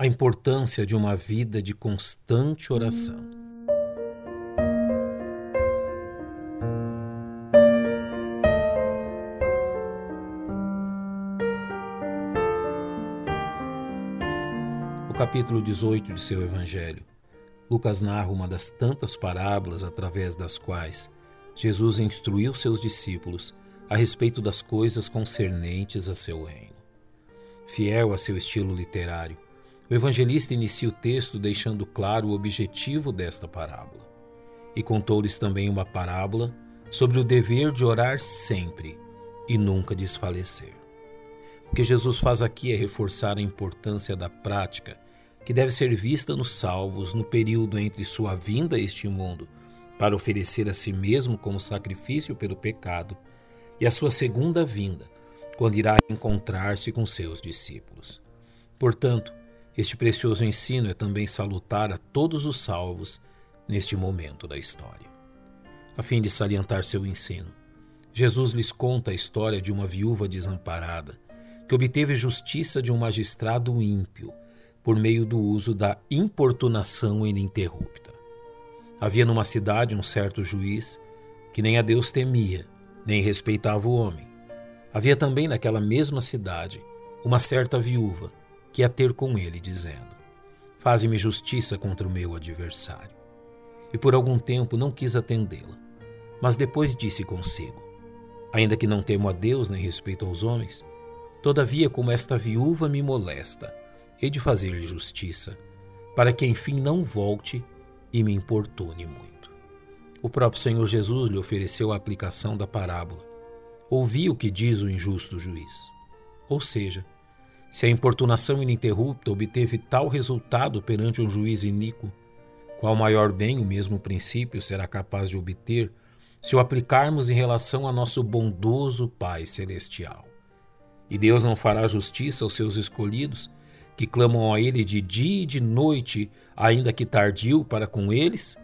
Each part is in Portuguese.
a importância de uma vida de constante oração. No capítulo 18 de seu Evangelho, Lucas narra uma das tantas parábolas através das quais Jesus instruiu seus discípulos a respeito das coisas concernentes a seu reino. Fiel a seu estilo literário, o evangelista inicia o texto deixando claro o objetivo desta parábola. E contou-lhes também uma parábola sobre o dever de orar sempre e nunca desfalecer. O que Jesus faz aqui é reforçar a importância da prática que deve ser vista nos salvos no período entre sua vinda a este mundo para oferecer a si mesmo como sacrifício pelo pecado e a sua segunda vinda, quando irá encontrar-se com seus discípulos. Portanto, este precioso ensino é também salutar a todos os salvos neste momento da história. A fim de salientar seu ensino, Jesus lhes conta a história de uma viúva desamparada que obteve justiça de um magistrado ímpio por meio do uso da importunação ininterrupta. Havia numa cidade um certo juiz que nem a Deus temia, nem respeitava o homem. Havia também naquela mesma cidade uma certa viúva que ia ter com ele, dizendo: Faze-me justiça contra o meu adversário. E por algum tempo não quis atendê-la, mas depois disse consigo: Ainda que não temo a Deus nem respeito aos homens, todavia, como esta viúva me molesta, hei de fazer-lhe justiça, para que enfim não volte e me importune muito. O próprio Senhor Jesus lhe ofereceu a aplicação da parábola. Ouvi o que diz o injusto juiz. Ou seja, se a importunação ininterrupta obteve tal resultado perante um juiz iníquo, qual maior bem o mesmo princípio será capaz de obter se o aplicarmos em relação a nosso bondoso Pai Celestial? E Deus não fará justiça aos seus escolhidos, que clamam a Ele de dia e de noite, ainda que tardio para com eles?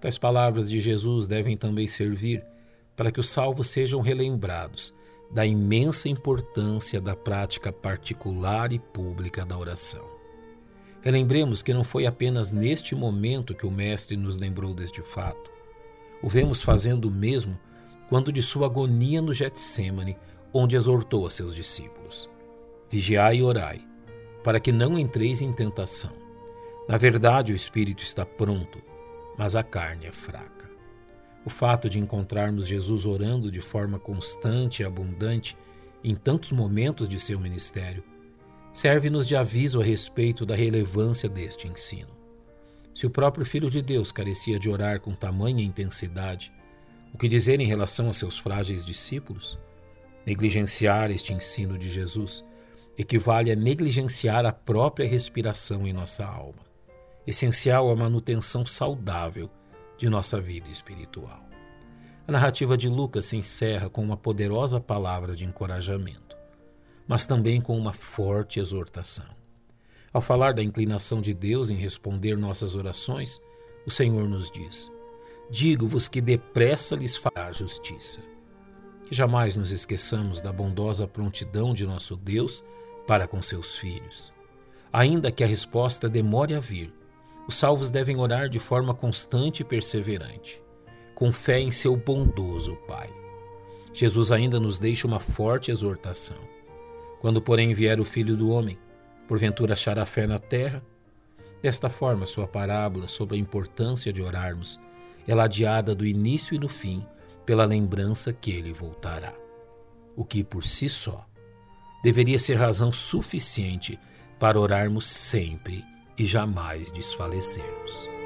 Tais palavras de Jesus devem também servir para que os salvos sejam relembrados da imensa importância da prática particular e pública da oração. Relembremos que não foi apenas neste momento que o Mestre nos lembrou deste fato. O vemos fazendo o mesmo quando de sua agonia no Getsemane, onde exortou a seus discípulos: Vigiai e orai, para que não entreis em tentação. Na verdade, o espírito está pronto, mas a carne é fraca. O fato de encontrarmos Jesus orando de forma constante e abundante em tantos momentos de seu ministério serve-nos de aviso a respeito da relevância deste ensino. Se o próprio Filho de Deus carecia de orar com tamanha intensidade, o que dizer em relação a seus frágeis discípulos? Negligenciar este ensino de Jesus equivale a negligenciar a própria respiração em nossa alma, essencial à manutenção saudável de nossa vida espiritual. A narrativa de Lucas se encerra com uma poderosa palavra de encorajamento, mas também com uma forte exortação. Ao falar da inclinação de Deus em responder nossas orações, o Senhor nos diz: Digo-vos que depressa lhes fará justiça. Que jamais nos esqueçamos da bondosa prontidão de nosso Deus para com seus filhos. Ainda que a resposta demore a vir, os salvos devem orar de forma constante e perseverante, com fé em seu bondoso Pai. Jesus ainda nos deixa uma forte exortação. Quando, porém, vier o Filho do Homem, porventura achará fé na terra? Desta forma, sua parábola sobre a importância de orarmos é ladeada do início e no fim pela lembrança que ele voltará. O que, por si só, deveria ser razão suficiente para orarmos sempre e jamais desfalecermos.